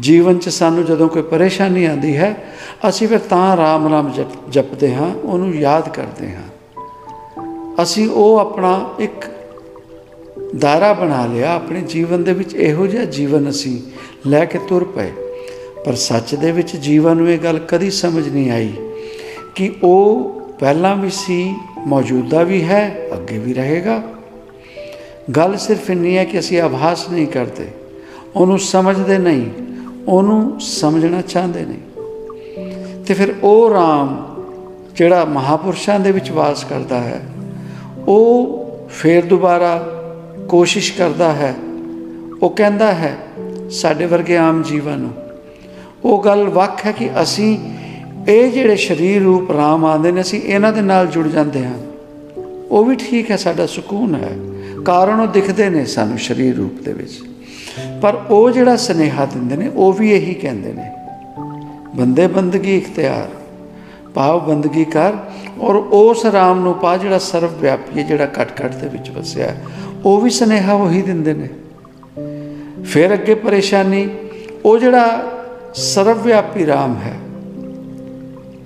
ਜੀਵਨ 'ਚ ਸਾਨੂੰ ਜਦੋਂ ਕੋਈ ਪਰੇਸ਼ਾਨੀ ਆਉਂਦੀ ਹੈ, ਅਸੀਂ ਫਿਰ ਤਾਂ ਰਾਮ ਰਾਮ ਜਪ- ਜਪਦੇ ਹਾਂ, ਉਹਨੂੰ ਯਾਦ ਕਰਦੇ ਹਾਂ। ਅਸੀਂ ਉਹ ਆਪਣਾ ਇੱਕ ਦਾਇਰਾ ਬਣਾ ਲਿਆ, ਆਪਣੇ ਜੀਵਨ ਦੇ ਵਿੱਚ ਇਹੋ ਜਿਹਾ ਜੀਵਨ ਅਸੀਂ ਲੈ ਕੇ ਤੁਰ ਪਏ। ਪਰ ਸੱਚ ਦੇ ਵਿੱਚ ਜੀਵਨ ਨੂੰ ਇਹ ਗੱਲ ਕਦੀ ਸਮਝ ਨਹੀਂ ਆਈ ਕਿ ਉਹ ਪਹਿਲਾਂ ਵੀ ਸੀ, ਮੌਜੂਦਾ ਵੀ ਹੈ, ਅੱਗੇ ਵੀ ਰਹੇਗਾ। ਗੱਲ ਸਿਰਫ ਇੰਨੀ ਹੈ ਕਿ ਅਸੀਂ ਆਭਾਸ ਨਹੀਂ ਕਰਦੇ। ਉਹਨੂੰ ਸਮਝਦੇ ਨਹੀਂ। ਉਹਨੂੰ ਸਮਝਣਾ ਚਾਹੁੰਦੇ ਨਹੀਂ ਤੇ ਫਿਰ ਉਹ ਰਾਮ ਜਿਹੜਾ ਮਹਾਪੁਰਸ਼ਾਂ ਦੇ ਵਿੱਚ ਵਾਸ ਕਰਦਾ ਹੈ, ਉਹ ਫੇਰ ਦੁਬਾਰਾ ਕੋਸ਼ਿਸ਼ ਕਰਦਾ ਹੈ। ਉਹ ਕਹਿੰਦਾ ਹੈ, ਸਾਡੇ ਵਰਗੇ ਆਮ ਜੀਵਨ ਨੂੰ, ਉਹ ਗੱਲ ਵੱਖ ਹੈ ਕਿ ਅਸੀਂ ਇਹ ਜਿਹੜੇ ਸਰੀਰ ਰੂਪ ਰਾਮ ਆਉਂਦੇ ਨੇ, ਅਸੀਂ ਇਹਨਾਂ ਦੇ ਨਾਲ ਜੁੜ ਜਾਂਦੇ ਹਾਂ। ਉਹ ਵੀ ਠੀਕ ਹੈ, ਸਾਡਾ ਸਕੂਨ ਹੈ। ਕਾਰਨ ਉਹ ਦਿਖਦੇ ਨੇ ਸਾਨੂੰ ਸਰੀਰ ਰੂਪ ਦੇ ਵਿੱਚ। ਪਰ ਉਹ ਜਿਹੜਾ ਸਨੇਹਾ ਦਿੰਦੇ ਨੇ, ਉਹ ਵੀ ਇਹੀ ਕਹਿੰਦੇ ਨੇ। ਬੰਦੇ ਬੰਦਗੀ ਇਖਤਿਆਰ ਭਾਵ ਬੰਦਗੀ ਕਰ, ਔਰ ਉਸ ਰਾਮ ਨੂੰ ਪਾ ਜਿਹੜਾ ਸਰਵ ਵਿਆਪੀ ਹੈ, ਜਿਹੜਾ ਘਟ ਘਟ ਦੇ ਵਿੱਚ ਵਸਿਆ ਹੈ। ਉਹ ਵੀ ਸਨੇਹਾ ਉਹੀ ਦਿੰਦੇ ਨੇ। ਫਿਰ ਅੱਗੇ ਪਰੇਸ਼ਾਨੀ, ਉਹ ਜਿਹੜਾ ਸਰਵ ਵਿਆਪੀ ਰਾਮ ਹੈ,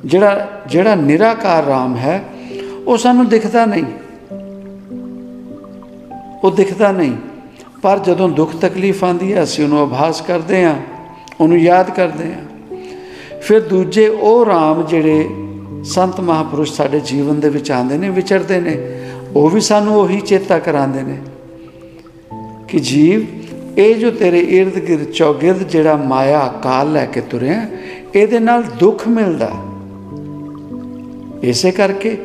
ਜਿਹੜਾ ਜਿਹੜਾ ਨਿਰਾਕਾਰ ਰਾਮ ਹੈ, ਉਹ ਸਾਨੂੰ ਦਿਖਦਾ ਨਹੀਂ। ਉਹ ਦਿਖਦਾ ਨਹੀਂ। ਪਰ ਜਦੋਂ ਦੁੱਖ ਤਕਲੀਫ ਆਂਦੀ ਹੈ, ਅਸੀਂ ਉਹਨੂੰ ਆਭਾਸ ਕਰਦੇ ਹਾਂ, ਉਹਨੂੰ ਯਾਦ ਕਰਦੇ ਹਾਂ। ਫਿਰ ਦੂਜੇ ਉਹ ਰਾਮ ਜਿਹੜੇ ਸੰਤ ਮਹਾਪੁਰਸ਼ ਸਾਡੇ ਜੀਵਨ ਦੇ ਵਿੱਚ ਆਉਂਦੇ ਨੇ, ਵਿਚਰਦੇ ਨੇ, ਉਹ ਵੀ ਸਾਨੂੰ ਉਹੀ ਚੇਤਾ ਕਰਾਉਂਦੇ ਨੇ ਕਿ ਜੀਵ, ਇਹ ਜੋ ਤੇਰੇ ird ਗਿਰਦ, ਚੌਗਿਰਦ ਜਿਹੜਾ ਮਾਇਆ ਕਾਲ ਲੈ ਕੇ ਤੁਰਿਆ ਇਹਦੇ ਨਾਲ ਦੁੱਖ ਮਿਲਦਾ। ਇਸੇ ਕਰਕੇ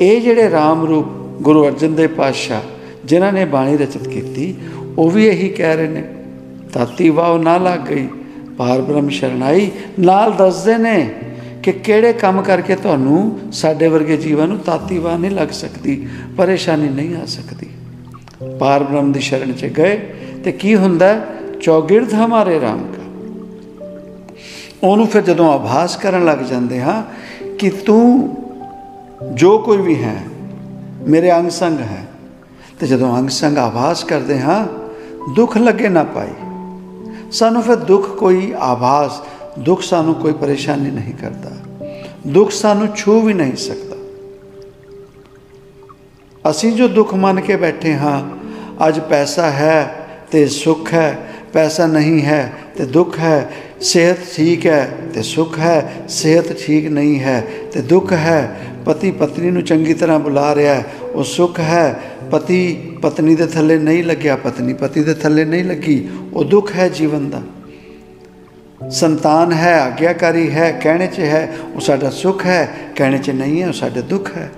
ਇਹ ਜਿਹੜੇ RAM ਰੂਪ ਗੁਰੂ ਅਰਜਨ ਦੇਵ ਪਾਤਸ਼ਾਹ, ਜਿਨ੍ਹਾਂ ਨੇ ਬਾਣੀ ਰਚਿਤ ਕੀਤੀ ਉਹ ਵੀ ਇਹੀ ਕਹਿ ਰਹੇ ਨੇ ਤਾਤੀ ਵਾਹ ਨਾ ਲੱਗ ਗਈ। ਪਾਰ ਬ੍ਰਹਮ ਸ਼ਰਣਾਈ ਨਾਲ ਦੱਸਦੇ ਨੇ ਕਿ ਕਿਹੜੇ ਕੰਮ ਕਰਕੇ ਤੁਹਾਨੂੰ ਸਾਡੇ ਵਰਗੇ ਜੀਵਾਂ ਨੂੰ ਤਾਤੀ ਵਾਹ ਨਹੀਂ ਲੱਗ ਸਕਦੀ, ਪਰੇਸ਼ਾਨੀ ਨਹੀਂ ਆ ਸਕਦੀ। ਪਾਰ ਬ੍ਰਹਮ ਦੀ ਸ਼ਰਨ ਚ ਗਏ ਤੇ ਕੀ ਹੁੰਦਾ, ਚੌਗਿਰਦ ਹਮਾਰੇ RAM ਦਾ ਉਹਨੂੰ ਫਿਰ ਜਦੋਂ ਆਭਾਸ ਕਰਨ ਲੱਗ ਜਾਂਦੇ ਹਾਂ ਕਿ ਤੂੰ ਜੋ ਕੋਈ ਵੀ ਹੈ, ਮੇਰੇ ਅੰਗ ਸੰਗ ਹੈ, ਤੇ ਜਦੋਂ ਅੰਗ ਸੰਗ ਆਭਾਸ ਕਰਦੇ ਹਾਂ ਦੁੱਖ ਲੱਗੇ ਨਾ ਪਾਈ ਸਾਨੂੰ ਫਿਰ ਦੁੱਖ ਕੋਈ ਆਭਾਸ ਦੁੱਖ ਸਾਨੂੰ ਕੋਈ ਪਰੇਸ਼ਾਨੀ ਨਹੀਂ ਕਰਦਾ। ਦੁੱਖ ਸਾਨੂੰ ਛੂ ਵੀ ਨਹੀਂ ਸਕਦਾ। ਅਸੀਂ ਜੋ ਦੁੱਖ ਮੰਨ ਕੇ ਬੈਠੇ ਹਾਂ, ਅੱਜ ਪੈਸਾ ਹੈ ਤੇ ਸੁੱਖ ਹੈ, ਪੈਸਾ ਨਹੀਂ ਹੈ ਤੇ ਦੁੱਖ ਹੈ, ਸਿਹਤ ਠੀਕ ਹੈ ਤੇ ਸੁੱਖ ਹੈ, ਸਿਹਤ ਠੀਕ ਨਹੀਂ ਹੈ ਤੇ ਦੁੱਖ ਹੈ ਪਤੀ ਪਤਨੀ ਨੂੰ ਚੰਗੀ ਤਰ੍ਹਾਂ ਬੁਲਾ ਰਿਹਾ ਹੈ, ਉਹ ਸੁੱਖ ਹੈ ਪਤੀ ਪਤਨੀ ਦੇ ਥੱਲੇ ਨਹੀਂ ਲੱਗਿਆ, ਪਤਨੀ ਪਤੀ ਦੇ ਥੱਲੇ ਨਹੀਂ ਲੱਗੀ। ਉਹ ਦੁੱਖ ਹੈ ਜੀਵਨ ਦਾ। ਸੰਤਾਨ ਹੈ, ਆਗਿਆਕਾਰੀ ਹੈ, ਕਹਿਣੇ 'ਚ ਹੈ, ਉਹ ਸਾਡਾ ਸੁੱਖ ਹੈ, ਕਹਿਣੇ 'ਚ ਨਹੀਂ ਹੈ, ਉਹ ਸਾਡਾ ਦੁੱਖ ਹੈ।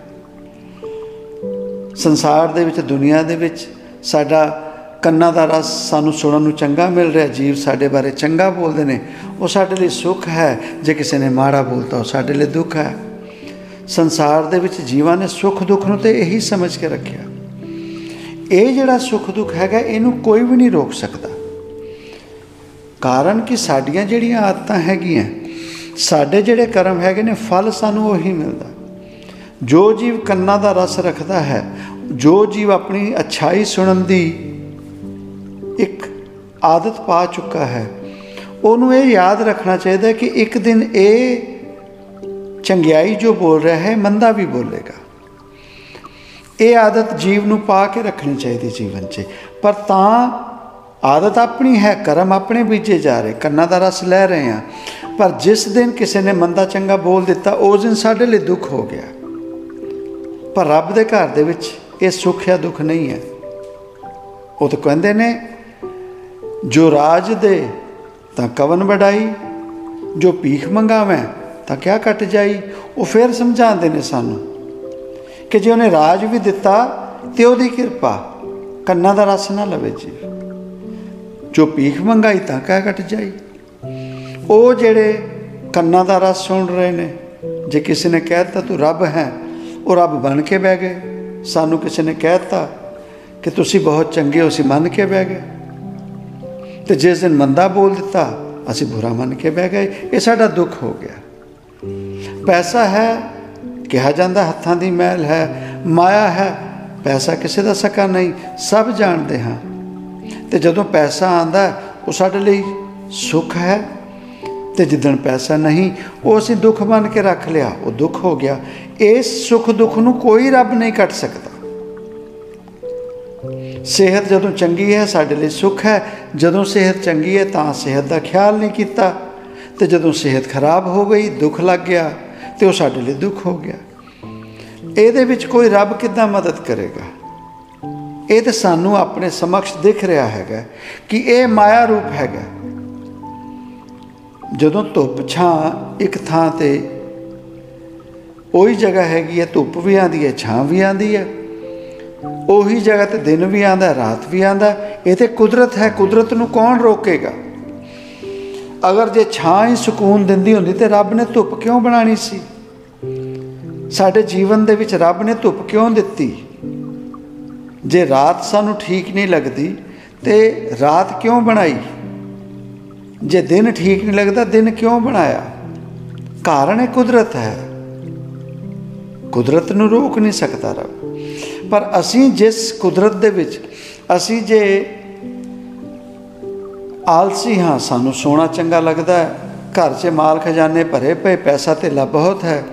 ਸੰਸਾਰ ਦੇ ਵਿੱਚ, ਦੁਨੀਆ ਦੇ ਵਿੱਚ ਸਾਡਾ ਕੰਨਾਂ ਦਾ ਰਸ ਸਾਨੂੰ ਸੁਣਨ ਨੂੰ ਚੰਗਾ ਮਿਲ ਰਿਹਾ, ਜੀਵ ਸਾਡੇ ਬਾਰੇ ਚੰਗਾ ਬੋਲਦੇ ਨੇ। ਉਹ ਸਾਡੇ ਲਈ ਸੁੱਖ ਹੈ, ਜੇ ਕਿਸੇ ਨੇ ਮਾੜਾ ਬੋਲਤਾ, ਉਹ ਸਾਡੇ ਲਈ ਦੁੱਖ ਹੈ। ਸੰਸਾਰ ਦੇ ਵਿੱਚ ਜੀਵਾਂ ਨੇ ਸੁੱਖ ਦੁੱਖ ਨੂੰ ਤੇ ਇਹੀ ਸਮਝ ਕੇ ਰੱਖਿਆ। ਇਹ ਜਿਹੜਾ ਸੁੱਖ ਦੁੱਖ ਹੈਗਾ, ਇਹਨੂੰ ਕੋਈ ਵੀ ਨਹੀਂ ਰੋਕ ਸਕਦਾ। ਕਾਰਨ ਕਿ ਸਾਡੀਆਂ ਜਿਹੜੀਆਂ ਆਦਤਾਂ ਹੈਗੀਆਂ, ਸਾਡੇ ਜਿਹੜੇ ਕਰਮ ਹੈਗੇ ਨੇ, ਫਲ ਸਾਨੂੰ ਉਹੀ ਮਿਲਦਾ। ਜੋ ਜੀਵ ਕੰਨਾਂ ਦਾ ਰਸ ਰੱਖਦਾ ਹੈ, ਜੋ ਜੀਵ ਆਪਣੀ ਅਛਾਈ ਸੁਣਨ ਦੀ ਇੱਕ ਆਦਤ ਪਾ ਚੁੱਕਾ ਹੈ, ਉਹਨੂੰ ਇਹ ਯਾਦ ਰੱਖਣਾ ਚਾਹੀਦਾ ਕਿ ਇੱਕ ਦਿਨ ਇਹ ਚੰਗਿਆਈ ਜੋ ਬੋਲ ਰਿਹਾ ਹੈ, ਮੰਦਾ ਵੀ ਬੋਲੇਗਾ। ਇਹ ਆਦਤ ਜੀਵ ਨੂੰ ਪਾ ਕੇ ਰੱਖਣੀ ਚਾਹੀਦੀ ਜੀਵਨ 'ਚ। ਪਰ ਤਾਂ ਆਦਤ ਆਪਣੀ ਹੈ, ਕਰਮ ਆਪਣੇ ਬੀਜੇ ਜਾ ਰਹੇ, ਕੰਨਾਂ ਦਾ ਰਸ ਲੈ ਰਹੇ ਆ ਪਰ ਜਿਸ ਦਿਨ ਕਿਸੇ ਨੇ ਮੰਦਾ ਚੰਗਾ ਬੋਲ ਦਿੱਤਾ, ਉਸ ਦਿਨ ਸਾਡੇ ਲਈ ਦੁੱਖ ਹੋ ਗਿਆ। ਪਰ ਰੱਬ ਦੇ ਘਰ ਦੇ ਵਿੱਚ ਇਹ ਸੁੱਖ ਜਾਂ ਦੁੱਖ ਨਹੀਂ ਹੈ। ਉਹ ਤਾਂ ਕਹਿੰਦੇ ਨੇ, ਜੋ ਰਾਜ ਦੇ ਤਾਂ ਕਵਨ ਵਡਾਈ, ਜੋ ਭੀਖ ਮੰਗਾਵੇਂ ਤਾਂ ਕਿਆ ਕੱਟ ਜਾਈ? ਉਹ ਫਿਰ ਸਮਝਾਉਂਦੇ ਨੇ ਸਾਨੂੰ ਕਿ ਜੇ ਉਹਨੇ ਰਾਜ ਵੀ ਦਿੱਤਾ ਤੇ ਉਹਦੀ ਕਿਰਪਾ ਕੰਨਾਂ ਦਾ ਰਸ ਨਾ ਲਵੇ ਜੀ। ਜੋ ਭੀਖ ਮੰਗਾਈ ਤਾਂ ਕਿਆ ਕੱਟ ਜਾਈ। ਉਹ ਜਿਹੜੇ ਕੰਨਾਂ ਦਾ ਰਸ ਸੁਣ ਰਹੇ ਨੇ, ਜੇ ਕਿਸੇ ਨੇ ਕਹਿਤਾ ਤੂੰ ਰੱਬ ਹੈ, ਉਹ ਰੱਬ ਬਣ ਕੇ ਬਹਿ ਗਏ। ਸਾਨੂੰ ਕਿਸੇ ਨੇ ਕਹਿਤਾ ਕਿ ਤੁਸੀਂ ਬਹੁਤ ਚੰਗੇ ਹੋ, ਅਸੀਂ ਮੰਨ ਕੇ ਬਹਿ ਗਏ। ਤੇ ਜਿਸ ਦਿਨ ਮੰਦਾ ਬੋਲ ਦਿੱਤਾ, ਅਸੀਂ ਬੁਰਾ ਮੰਨ ਕੇ ਬਹਿ ਗਏ। ਇਹ ਸਾਡਾ ਦੁੱਖ ਹੋ ਗਿਆ। ਪੈਸਾ ਹੈ ਕਿਹਾ ਜਾਂਦਾ, ਹੱਥਾਂ ਦੀ ਮੈਲ ਹੈ, ਮਾਇਆ ਹੈ, ਪੈਸਾ ਕਿਸੇ ਦਾ ਸਕਾ ਨਹੀਂ, ਸਭ ਜਾਣਦੇ ਹਾਂ। ਤੇ ਜਦੋਂ ਪੈਸਾ ਆਂਦਾ, ਉਹ ਸਾਡੇ ਲਈ ਸੁੱਖ ਹੈ। ਤੇ ਜਿੱਦਣ ਪੈਸਾ ਨਹੀਂ, ਉਹ ਅਸੀਂ ਦੁੱਖ ਬਣ ਕੇ ਰੱਖ ਲਿਆ, ਉਹ ਦੁੱਖ ਹੋ ਗਿਆ। ਇਸ ਸੁੱਖ ਦੁੱਖ ਨੂੰ ਕੋਈ ਰੱਬ ਨਹੀਂ ਕੱਟ ਸਕਦਾ। ਸਿਹਤ ਜਦੋਂ ਚੰਗੀ ਹੈ, ਸਾਡੇ ਲਈ ਸੁੱਖ ਹੈ। ਜਦੋਂ ਸਿਹਤ ਚੰਗੀ ਹੈ, ਤਾਂ ਸਿਹਤ ਦਾ ਖਿਆਲ ਨਹੀਂ ਕੀਤਾ। ਤੇ ਜਦੋਂ ਸਿਹਤ ਖਰਾਬ ਹੋ ਗਈ, ਦੁੱਖ ਲੱਗ ਗਿਆ। ਤੇ ਉਹ ਸਾਡੇ ਲਈ ਦੁੱਖ ਹੋ ਗਿਆ। ਇਹਦੇ ਵਿੱਚ ਕੋਈ ਰੱਬ ਕਿੱਦਾਂ ਮਦਦ ਕਰੇਗਾ? ਇਹ ਤਾਂ ਸਾਨੂੰ ਆਪਣੇ ਸਮਕਸ਼ ਦਿਖ ਰਿਹਾ ਹੈਗਾ ਕਿ ਇਹ ਮਾਇਆ ਰੂਪ ਹੈਗਾ। ਜਦੋਂ ਧੁੱਪ ਛਾਂ ਇੱਕ ਥਾਂ ਤੇ, ਉਹੀ ਜਗ੍ਹਾ ਹੈਗੀ ਹੈ, ਧੁੱਪ ਵੀ ਆਂਦੀ ਹੈ, ਛਾਂ ਵੀ ਆਂਦੀ ਹੈ। ਉਹੀ ਜਗ੍ਹਾ ਤੇ ਦਿਨ ਵੀ ਆਂਦਾ ਰਾਤ ਵੀ ਆਂਦਾ ਇਹ ਤੇ ਕੁਦਰਤ ਹੈ, ਕੁਦਰਤ ਨੂੰ ਕੌਣ ਰੋਕੇਗਾ? ਅਗਰ ਜੇ ਛਾਂ ਹੀ ਸਕੂਨ ਦਿੰਦੀ ਹੁੰਦੀ ਤੇ ਰੱਬ ਨੇ ਧੁੱਪ ਕਿਉਂ ਬਣਾਣੀ ਸੀ? ਸਾਡੇ ਜੀਵਨ ਦੇ ਵਿੱਚ ਰੱਬ ਨੇ ਧੁੱਪ ਕਿਉਂ ਦਿੱਤੀ? ਜੇ ਰਾਤ ਸਾਨੂੰ ਠੀਕ ਨਹੀਂ ਲੱਗਦੀ ਤੇ ਰਾਤ ਕਿਉਂ ਬਣਾਈ? ਜੇ ਦਿਨ ਠੀਕ ਨਹੀਂ ਲੱਗਦਾ, ਦਿਨ ਕਿਉਂ ਬਣਾਇਆ? ਕਾਰਨ ਹੈ ਕੁਦਰਤ ਹੈ। ਕੁਦਰਤ ਨੂੰ ਰੋਕ ਨਹੀਂ ਸਕਦਾ ਰੱਬ। ਪਰ ਅਸੀਂ ਜਿਸ ਕੁਦਰਤ ਦੇ ਵਿੱਚ, ਅਸੀਂ ਜੇ ਆਲਸੀ ਹਾਂ, ਸਾਨੂੰ ਸੋਨਾ ਚੰਗਾ ਲੱਗਦਾ ਹੈ। ਘਰ 'ਚ ਮਾਲ ਖਜ਼ਾਨੇ ਭਰੇ ਪਏ, ਪੈਸਾ ਧੇਲਾ ਬਹੁਤ ਹੈ।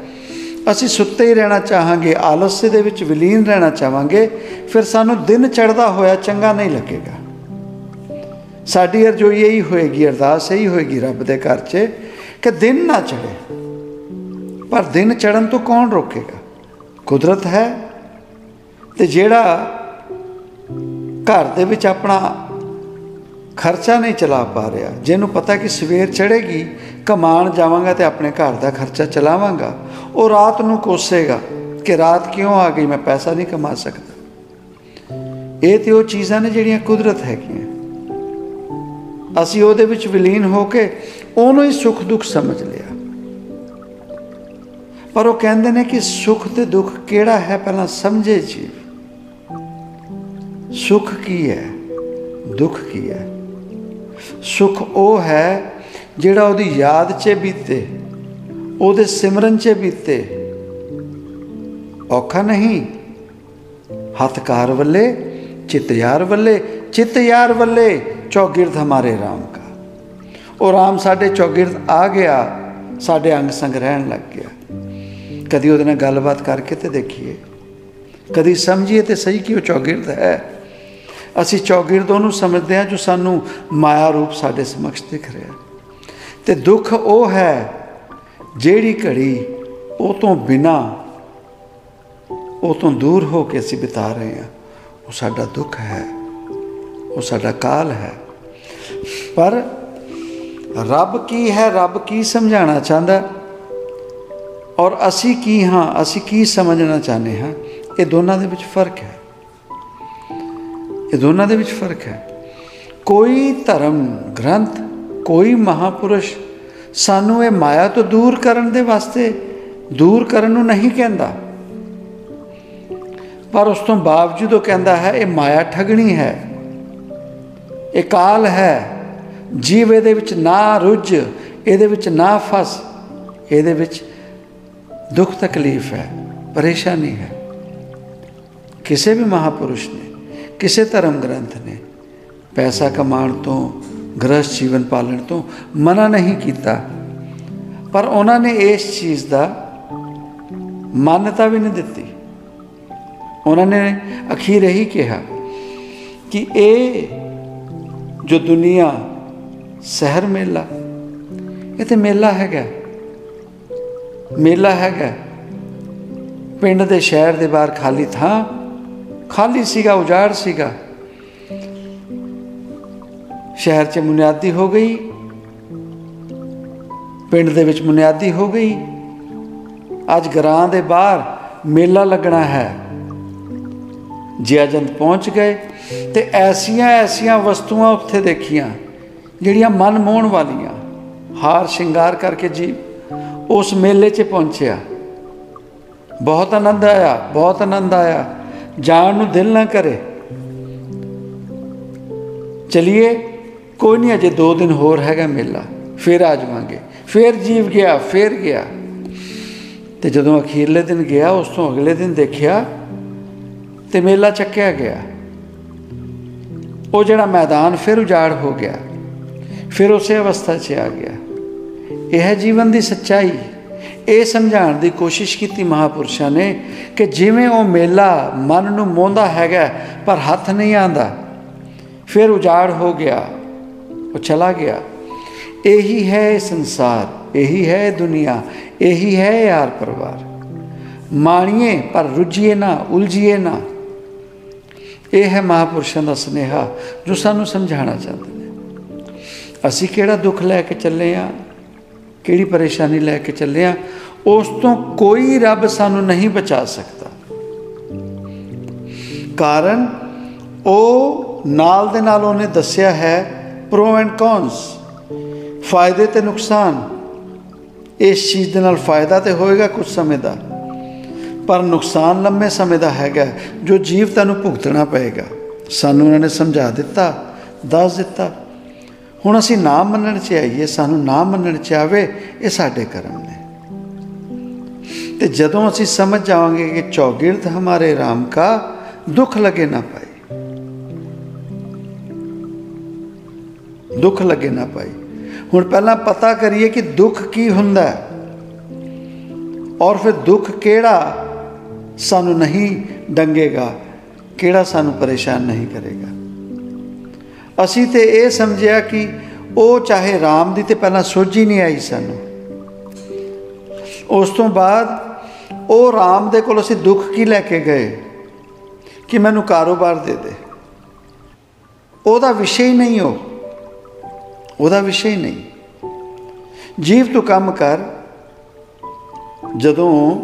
ਅਸੀਂ ਸੁੱਤੇ ਹੀ ਰਹਿਣਾ ਚਾਹਾਂਗੇ, ਆਲਸ ਦੇ ਵਿੱਚ ਵਿਲੀਨ ਰਹਿਣਾ ਚਾਹਾਂਗੇ, ਫਿਰ ਸਾਨੂੰ ਦਿਨ ਚੜਦਾ ਹੋਇਆ ਚੰਗਾ ਨਹੀਂ ਲੱਗੇਗਾ। ਸਾਡੀ ਅਰਜ਼ੋਈ ਇਹੀ ਹੋਏਗੀ, ਅਰਦਾਸ ਇਹੀ ਹੋਏਗੀ ਰੱਬ ਦੇ ਘਰ 'ਚ ਕਿ ਦਿਨ ਨਾ ਚੜੇ ਪਰ ਦਿਨ ਚੜਨ ਤੋਂ ਕੌਣ ਰੋਕੇਗਾ? ਕੁਦਰਤ ਹੈ। ਤੇ ਜਿਹੜਾ ਘਰ ਦੇ ਵਿੱਚ ਆਪਣਾ ਖਰਚਾ ਨਹੀਂ ਚਲਾ ਪਾ ਰਿਹਾ। ਜਿਹਨੂੰ ਪਤਾ ਕਿ ਸਵੇਰ ਚੜੇਗੀ ਕਮਾਣ ਜਾਵਾਂਗਾ ਤੇ ਆਪਣੇ ਘਰ ਦਾ ਖਰਚਾ ਚਲਾਵਾਂਗਾ। ਉਹ ਰਾਤ ਨੂੰ ਕੋਸੇਗਾ ਕਿ ਰਾਤ ਕਿਉਂ ਆ ਗਈ, ਮੈਂ ਪੈਸਾ ਨਹੀਂ ਕਮਾ ਸਕਦਾ। ਇਹ ਤੇ ਉਹ ਚੀਜ਼ਾਂ ਨੇ ਜਿਹੜੀਆਂ ਕੁਦਰਤ ਹੈਗੀਆਂ। ਅਸੀਂ ਉਹਦੇ ਵਿੱਚ ਵਿਲੀਨ ਹੋ ਕੇ ਉਹਨੂੰ ਹੀ ਸੁੱਖ ਦੁੱਖ ਸਮਝ ਲਿਆ। ਪਰ ਉਹ ਕਹਿੰਦੇ ਨੇ ਕਿ ਸੁੱਖ ਤੇ ਦੁੱਖ ਕਿਹੜਾ ਹੈ? ਪਹਿਲਾਂ ਸਮਝੇ ਜੀ। ਸੁੱਖ ਕੀ ਹੈ? ਦੁੱਖ ਕੀ ਹੈ? ਸੁੱਖ ਉਹ ਹੈ ਜਿਹੜਾ ਉਹਦੀ ਯਾਦ 'ਚ ਬੀਤੇ, ਉਹਦੇ ਸਿਮਰਨ 'ਚ ਬੀਤੇ। ਔਖਾ ਨਹੀਂ, ਹੱਥਕਾਰ ਵੱਲੇ ਚਿਤ ਯਾਰ ਵੱਲੇ ਚਿਤ ਯਾਰ ਵੱਲੇ, ਚੌਗਿਰਦ ਹਮਾਰੇ RAM ਕਾ। ਉਹ RAM ਸਾਡੇ ਚੌਗਿਰਦ ਆ ਗਿਆ, ਸਾਡੇ ਅੰਗ ਸੰਗ ਰਹਿਣ ਲੱਗ ਗਿਆ। ਕਦੀ ਉਹਦੇ ਨਾਲ ਗੱਲਬਾਤ ਕਰਕੇ ਤੇ ਦੇਖੀਏ। ਕਦੀ ਸਮਝੀਏ ਤੇ ਸਹੀ ਕਿ ਉਹ ਚੌਗਿਰਦ ਹੈ। ਅਸੀਂ ਚੌਗਿਰਦ ਉਹਨੂੰ ਸਮਝਦੇ ਹਾਂ ਜੋ ਸਾਨੂੰ ਮਾਇਆ ਰੂਪ ਸਾਡੇ ਸਮਕਸ਼ ਦਿਖ ਰਿਹਾ ਤੇ ਦੁੱਖ ਉਹ ਹੈ ਜਿਹੜੀ ਘੜੀ ਉਹ ਤੋਂ ਬਿਨਾ, ਉਹ ਤੋਂ ਦੂਰ ਹੋ ਕੇ ਅਸੀਂ ਬਿਤਾ ਰਹੇ ਹਾਂ। ਉਹ ਸਾਡਾ ਦੁੱਖ ਹੈ, ਉਹ ਸਾਡਾ ਕਾਲ ਹੈ। ਪਰ ਰੱਬ ਕੀ ਹੈ, ਰੱਬ ਕੀ ਸਮਝਾਉਣਾ ਚਾਹੁੰਦਾ? ਔਰ ਅਸੀਂ ਕੀ ਹਾਂ, ਅਸੀਂ ਕੀ ਸਮਝਣਾ ਚਾਹੁੰਦੇ ਹਾਂ? ਇਹ ਦੋਨਾਂ ਦੇ ਵਿੱਚ ਫ਼ਰਕ ਹੈ। ਇਹ ਦੋਨਾਂ ਦੇ ਵਿੱਚ ਫ਼ਰਕ ਹੈ। ਕੋਈ ਧਰਮ ਗ੍ਰੰਥ, ਕੋਈ ਮਹਾਪੁਰਸ਼ ਸਾਨੂੰ ਇਹ ਮਾਇਆ ਤੋਂ ਦੂਰ ਕਰਨ ਦੇ ਵਾਸਤੇ ਦੂਰ ਕਰਨ ਨੂੰ ਨਹੀਂ ਕਹਿੰਦਾ। ਪਰ ਉਸ ਤੋਂ ਬਾਵਜੂਦ ਉਹ ਕਹਿੰਦਾ ਹੈ, ਇਹ ਮਾਇਆ ਠਗਣੀ ਹੈ, ਇਹ ਕਾਲ ਹੈ। ਜੀਵ ਇਹਦੇ ਵਿੱਚ ਨਾ ਰੁੱਝ, ਇਹਦੇ ਵਿੱਚ ਨਾ ਫਸ, ਇਹਦੇ ਵਿੱਚ ਦੁੱਖ ਤਕਲੀਫ ਹੈ, ਪਰੇਸ਼ਾਨੀ ਹੈ। ਕਿਸੇ ਵੀ ਮਹਾਪੁਰਸ਼ ਨੇ ਕਿਸੇ ਧਰਮ ਗ੍ਰੰਥ ਨੇ ਪੈਸਾ ਕਮਾਉਣ ਤੋਂ ਗ੍ਰਸਥ ਜੀਵਨ ਪਾਲਣ ਤੋਂ ਮਨਾ ਨਹੀਂ ਕੀਤਾ। ਪਰ ਉਹਨਾਂ ਨੇ ਇਸ ਚੀਜ਼ ਦਾ ਮਾਨਤਾ ਵੀ ਨਹੀਂ ਦਿੱਤੀ। ਉਹਨਾਂ ਨੇ ਅਖੀਰ ਇਹੀ ਕਿਹਾ ਕਿ ਇਹ ਜੋ ਦੁਨੀਆ, ਸ਼ਹਿਰ ਮੇਲਾ, ਇਹ ਤੇ ਮੇਲਾ ਹੈਗਾ। ਮੇਲਾ ਹੈਗਾ। ਪਿੰਡ ਦੇ ਸ਼ਹਿਰ ਦੇ ਬਾਹਰ ਖਾਲੀ ਥਾਂ ਖਾਲੀ ਸੀਗਾ, ਉਜਾੜ ਸੀਗਾ। ਸ਼ਹਿਰ 'ਚ ਬੁਨਿਆਦੀ ਹੋ ਗਈ। ਪਿੰਡ ਦੇ ਵਿੱਚ ਬੁਨਿਆਦੀ ਹੋ ਗਈ। ਅੱਜ ਗਰਾਂ ਦੇ ਬਾਹਰ ਮੇਲਾ ਲੱਗਣਾ ਹੈ। ਜਿਆਜੰਤ ਪਹੁੰਚ ਗਏ ਤੇ ਐਸੀਆਂ ਐਸੀਆਂ ਵਸਤੂਆਂ ਉੱਥੇ ਦੇਖੀਆਂ, ਜਿਹੜੀਆਂ ਮਨ ਮੋਹਣ ਵਾਲੀਆਂ। ਹਾਰ ਸ਼ਿੰਗਾਰ ਕਰਕੇ ਜੀ ਉਸ ਮੇਲੇ 'ਚ ਪਹੁੰਚਿਆ। ਬਹੁਤ ਆਨੰਦ ਆਇਆ, ਬਹੁਤ ਆਨੰਦ ਆਇਆ। ਜਾਣ ਨੂੰ ਦਿਲ ਨਾ ਕਰੇ। ਚਲਿਏ, ਕੋਈ ਨਹੀਂ, ਅਜੇ 2 ਦਿਨ ਹੋਰ ਹੈਗਾ ਮੇਲਾ। ਫਿਰ ਆ ਜਾਵਾਂਗੇ। ਫਿਰ ਜੀਵ ਗਿਆ, ਫਿਰ ਗਿਆ। ਤੇ ਜਦੋਂ ਅਖੀਰਲੇ ਦਿਨ ਗਿਆ, ਉਸ ਤੋਂ ਅਗਲੇ ਦਿਨ ਦੇਖਿਆ ਤੇ ਮੇਲਾ ਚੱਕਿਆ ਗਿਆ। ਉਹ ਜਿਹੜਾ ਮੈਦਾਨ ਫਿਰ ਉਜਾੜ ਹੋ ਗਿਆ। ਫਿਰ ਉਸੇ ਅਵਸਥਾ 'ਚ ਆ ਗਿਆ। ਇਹ ਹੈ ਜੀਵਨ ਦੀ ਸੱਚਾਈ। ਇਹ ਸਮਝਾਉਣ ਦੀ ਕੋਸ਼ਿਸ਼ ਕੀਤੀ ਮਹਾਪੁਰਸ਼ਾਂ ਨੇ ਕਿ ਜਿਵੇਂ ਉਹ ਮੇਲਾ ਮਨ ਨੂੰ ਮੋਂਦਾ ਹੈਗਾ, ਪਰ ਹੱਥ ਨਹੀਂ ਆਂਦਾ ਫਿਰ ਉਜਾੜ ਹੋ ਗਿਆ, ਉਹ ਚਲਾ ਗਿਆ। ਇਹੀ ਹੈ ਸੰਸਾਰ, ਇਹੀ ਹੈ ਦੁਨੀਆ, ਇਹੀ ਹੈ ਯਾਰ ਪਰਿਵਾਰ। ਮਾਣੀਏ, ਪਰ ਰੁਜੀਏ ਨਾ, ਉਲਝੀਏ ਨਾ। ਇਹ ਹੈ ਮਹਾਪੁਰਸ਼ਾਂ ਦਾ ਸਨੇਹਾ, ਜੋ ਸਾਨੂੰ ਸਮਝਾਉਣਾ ਚਾਹੁੰਦੇ ਨੇ। ਅਸੀਂ ਕਿਹੜਾ ਦੁੱਖ ਲੈ ਕੇ ਚੱਲੇ ਆ ਕਿਹੜੀ ਪਰੇਸ਼ਾਨੀ ਲੈ ਕੇ ਚੱਲੇ ਆ ਉਸ ਤੋਂ ਕੋਈ ਰੱਬ ਸਾਨੂੰ ਨਹੀਂ ਬਚਾ ਸਕਦਾ। ਕਾਰਨ ਉਹ ਨਾਲ ਦੇ ਨਾਲ ਉਹਨੇ ਦੱਸਿਆ ਹੈ ਪ੍ਰੋ ਐਂਡ ਕੌਨਸ ਫਾਇਦੇ ਤੇ ਨੁਕਸਾਨ। ਇਸ ਚੀਜ਼ ਦੇ ਨਾਲ ਫਾਇਦਾ ਤੇ ਹੋਏਗਾ ਕੁਝ ਸਮੇਂ ਦਾ। ਪਰ ਨੁਕਸਾਨ ਲੰਮੇ ਸਮੇਂ ਦਾ ਹੈਗਾ ਜੋ ਜੀਵ ਤੁਹਾਨੂੰ ਭੁਗਤਣਾ ਪਏਗਾ। ਸਾਨੂੰ ਉਹਨਾਂ ਨੇ ਸਮਝਾ ਦਿੱਤਾ, ਦੱਸ ਦਿੱਤਾ। ਹੁਣ ਅਸੀਂ ਨਾ ਮੰਨਣ ਚ ਆਈਏ, ਸਾਨੂੰ ਨਾ ਮੰਨਣ ਚ ਆਵੇ, ਇਹ ਸਾਡੇ ਕਰਮ ਨੇ। ਤੇ ਜਦੋਂ ਅਸੀਂ ਸਮਝ ਜਾਵਾਂਗੇ ਕਿ ਚੌਗਿਰਦ ਹਮਾਰੇ RAM ਕਾ ਦੁੱਖ ਲਗੇ ਨਾ ਪਾਏ। ਦੁੱਖ ਲਗੇ ਨਾ ਪਾਏ। ਹੁਣ ਪਹਿਲਾਂ ਪਤਾ ਕਰੀਏ ਕਿ ਦੁੱਖ ਕੀ ਹੁੰਦਾ ਹੈ। ਔਰ ਫਿਰ ਦੁੱਖ ਕਿਹੜਾ ਸਾਨੂੰ ਨਹੀਂ ਡੰਗੇਗਾ, ਕਿਹੜਾ ਸਾਨੂੰ ਪਰੇਸ਼ਾਨ ਨਹੀਂ ਕਰੇਗਾ। ਅਸੀਂ ਤੇ ਇਹ ਸਮਝਿਆ ਕਿ ਉਹ ਚਾਹੇ RAM ਦੀ ਤੇ ਪਹਿਲਾਂ ਸੋਝ ਹੀ ਨਹੀਂ ਆਈ ਸਾਨੂੰ। ਉਸ ਤੋਂ ਬਾਅਦ ਉਹ RAM ਦੇ ਕੋਲ ਅਸੀਂ ਦੁੱਖ ਕੀ ਲੈ ਕੇ ਗਏ? ਕਿ ਮੈਨੂੰ ਕਾਰੋਬਾਰ ਦੇ ਦੇ। ਉਹਦਾ ਵਿਸ਼ਾ ਹੀ ਨਹੀਂ ਉਹ। ਉਹਦਾ ਵਿਸ਼ਾ ਹੀ ਨਹੀਂ। ਜੀਵ ਤੂੰ ਕੰਮ ਕਰ। ਜਦੋਂ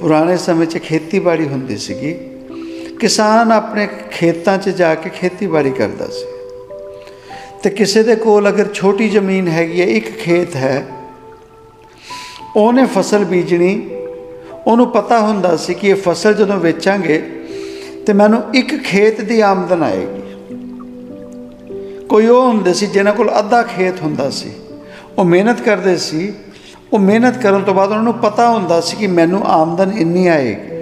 ਪੁਰਾਣੇ ਸਮੇਂ 'ਚ ਖੇਤੀਬਾੜੀ ਹੁੰਦੀ ਸੀਗੀ, ਕਿਸਾਨ ਆਪਣੇ ਖੇਤਾਂ 'ਚ ਜਾ ਕੇ ਖੇਤੀਬਾੜੀ ਕਰਦਾ ਸੀ। ਤੇ ਕਿਸੇ ਦੇ ਕੋਲ ਅਗਰ ਛੋਟੀ ਜ਼ਮੀਨ ਹੈਗੀ ਹੈ, ਇੱਕ ਖੇਤ ਹੈ, ਉਹਨੇ ਫਸਲ ਬੀਜਣੀ ਉਹਨੂੰ ਪਤਾ ਹੁੰਦਾ ਸੀ ਕਿ ਇਹ ਫਸਲ ਜਦੋਂ ਵੇਚਾਂਗੇ ਤੇ ਮੈਨੂੰ ਇੱਕ ਖੇਤ ਦੀ ਆਮਦਨ ਆਏਗੀ। ਕੋਈ ਉਹ ਹੁੰਦੇ ਸੀ ਜਿਨ੍ਹਾਂ ਕੋਲ ਅੱਧਾ ਖੇਤ ਹੁੰਦਾ ਸੀ। ਉਹ ਮਿਹਨਤ ਕਰਦੇ ਸੀ। ਉਹ ਮਿਹਨਤ ਕਰਨ ਤੋਂ ਬਾਅਦ ਉਹਨਾਂ ਨੂੰ ਪਤਾ ਹੁੰਦਾ ਸੀ ਕਿ ਮੈਨੂੰ ਆਮਦਨ ਇੰਨੀ ਆਏਗੀ।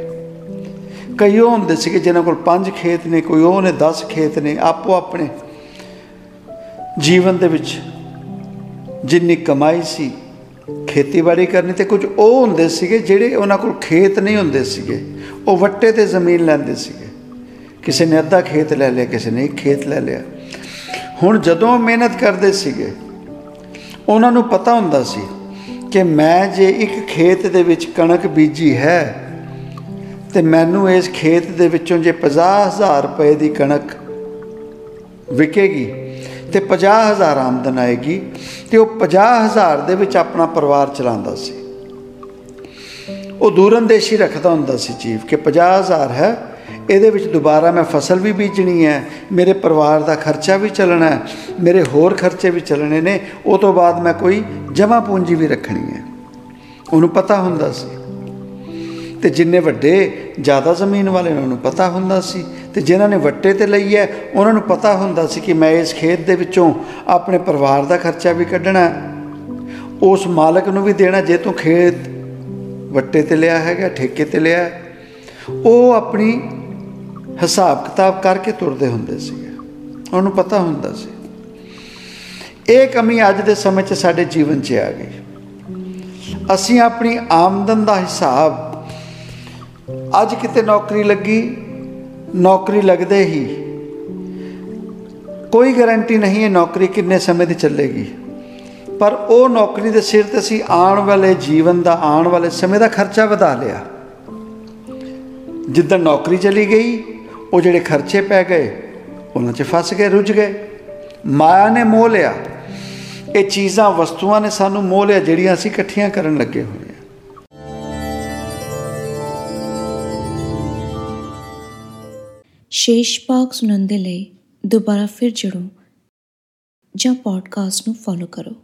ਕਈ ਉਹ ਹੁੰਦੇ ਸੀ ਕਿ ਜਿਨ੍ਹਾਂ ਕੋਲ ਪੰਜ ਖੇਤ ਨੇ, ਕੋਈ ਉਹ ਨੇ 10 ਖੇਤ ਨੇ, ਆਪੋ ਆਪਣੇ ਜੀਵਨ ਦੇ ਵਿੱਚ ਜਿੰਨੀ ਕਮਾਈ ਸੀ ਖੇਤੀਬਾੜੀ ਕਰਨੀ ਤੇ ਕੁਝ ਉਹ ਹੁੰਦੇ ਸੀਗੇ ਜਿਹੜੇ ਉਹਨਾਂ ਕੋਲ ਖੇਤ ਨਹੀਂ ਹੁੰਦੇ ਸੀਗੇ। ਉਹ ਵੱਟੇ ਤੇ ਜ਼ਮੀਨ ਲੈਂਦੇ ਸੀਗੇ। ਕਿਸੇ ਨੇ ਅੱਧਾ ਖੇਤ ਲੈ ਲਿਆ, ਕਿਸੇ ਨੇ ਇੱਕ ਖੇਤ ਲੈ ਲਿਆ। ਹੁਣ ਜਦੋਂ ਮਿਹਨਤ ਕਰਦੇ ਸੀਗੇ, ਉਹਨਾਂ ਨੂੰ ਪਤਾ ਹੁੰਦਾ ਸੀ ਕਿ ਮੈਂ ਜੇ ਇੱਕ ਖੇਤ ਦੇ ਵਿੱਚ ਕਣਕ ਬੀਜੀ ਹੈ, ਤੇ ਮੈਨੂੰ ਇਸ ਖੇਤ ਦੇ ਵਿੱਚੋਂ ਜੇ 50000 ਰੁਪਏ ਦੀ ਕਣਕ ਵਿਕੇਗੀ ਤੇ 50000 ਆਮਦਨ ਆਏਗੀ ਤੇ ਉਹ 50000 ਦੇ ਵਿੱਚ ਆਪਣਾ ਪਰਿਵਾਰ ਚਲਾਉਂਦਾ ਸੀ। ਉਹ ਦੂਰੰਦੇਸ਼ੀ ਰੱਖਦਾ ਹੁੰਦਾ ਸੀ ਜੀਵ ਕਿ 50000 ਹੈ, ਇਹਦੇ ਵਿੱਚ ਦੁਬਾਰਾ ਮੈਂ ਫਸਲ ਵੀ ਬੀਜਣੀ ਹੈ, ਮੇਰੇ ਪਰਿਵਾਰ ਦਾ ਖਰਚਾ ਵੀ ਚੱਲਣਾ ਹੈ, ਮੇਰੇ ਹੋਰ ਖਰਚੇ ਵੀ ਚੱਲਣੇ ਨੇ, ਉਹ ਤੋਂ ਬਾਅਦ ਮੈਂ ਕੋਈ ਜਮਾ ਪੂੰਜੀ ਵੀ ਰੱਖਣੀ ਹੈ। ਉਹਨੂੰ ਪਤਾ ਹੁੰਦਾ ਸੀ। ਤੇ ਜਿੰਨੇ ਵੱਡੇ, ਜ਼ਿਆਦਾ ਜ਼ਮੀਨ ਵਾਲੇ ਉਹਨਾਂ ਨੂੰ ਪਤਾ ਹੁੰਦਾ ਸੀ। ਤੇ ਜਿਨ੍ਹਾਂ ਨੇ ਵੱਟੇ ਤੇ ਲਈ ਹੈ, ਉਹਨਾਂ ਨੂੰ ਪਤਾ ਹੁੰਦਾ ਸੀ ਕਿ ਮੈਂ ਇਸ ਖੇਤ ਦੇ ਵਿੱਚੋਂ ਆਪਣੇ ਪਰਿਵਾਰ ਦਾ ਖਰਚਾ ਵੀ ਕੱਢਣਾ ਉਸ ਮਾਲਕ ਨੂੰ ਵੀ ਦੇਣਾ, ਜੇ ਤੂੰ ਖੇਤ ਵੱਟੇ ਤੇ ਲਿਆ ਹੈਗਾ, ਠੇਕੇ ਤੇ ਲਿਆ ਉਹ ਆਪਣੀ ਹਿਸਾਬ ਕਿਤਾਬ ਕਰਕੇ ਤੁਰਦੇ ਹੁੰਦੇ ਸੀਗੇ ਉਹਨੂੰ ਪਤਾ ਹੁੰਦਾ ਸੀ। ਇਹ ਕਮੀ ਅੱਜ ਦੇ ਸਮੇਂ 'ਚ ਸਾਡੇ ਜੀਵਨ 'ਚ ਆ ਗਈ। ਅਸੀਂ ਆਪਣੀ ਆਮਦਨ ਦਾ ਹਿਸਾਬ ਅੱਜ ਕਿਤੇ ਨੌਕਰੀ ਲੱਗੀ, ਨੌਕਰੀ ਲੱਗਦੇ ਹੀ ਕੋਈ ਗਾਰੰਟੀ ਨਹੀਂ ਹੈ ਨੌਕਰੀ ਕਿੰਨੇ ਸਮੇਂ ਦੀ ਚੱਲੇਗੀ। ਪਰ ਉਹ ਨੌਕਰੀ ਦੇ ਸਿਰ ਤੇ ਅਸੀਂ ਆਉਣ ਵਾਲੇ ਜੀਵਨ ਦਾ, ਆਉਣ ਵਾਲੇ ਸਮੇਂ ਦਾ ਖਰਚਾ ਵਧਾ ਲਿਆ। ਜਿੱਦਾਂ ਨੌਕਰੀ ਚਲੀ ਗਈ, ਉਹ ਜਿਹੜੇ ਖਰਚੇ ਪੈ ਗਏ, ਉਹਨਾਂ 'ਚ ਫਸ ਗਏ, ਰੁੱਝ ਗਏ। ਮਾਇਆ ਨੇ ਮੋਹ ਲਿਆ। ਇਹ ਚੀਜ਼ਾਂ, ਵਸਤੂਆਂ ਨੇ ਸਾਨੂੰ ਮੋਹ ਲਿਆ, ਜਿਹੜੀਆਂ ਅਸੀਂ ਇਕੱਠੀਆਂ ਕਰਨ ਲੱਗੇ ਹੋਏ ਸ਼ੇਸ਼ ਭਾਗ ਸੁਣਨ ਦੇ ਲਈ ਦੁਬਾਰਾ ਫਿਰ ਜੁੜੋ ਜਾਂ ਪੋਡਕਾਸਟ ਨੂੰ ਫੋਲੋ ਕਰੋ।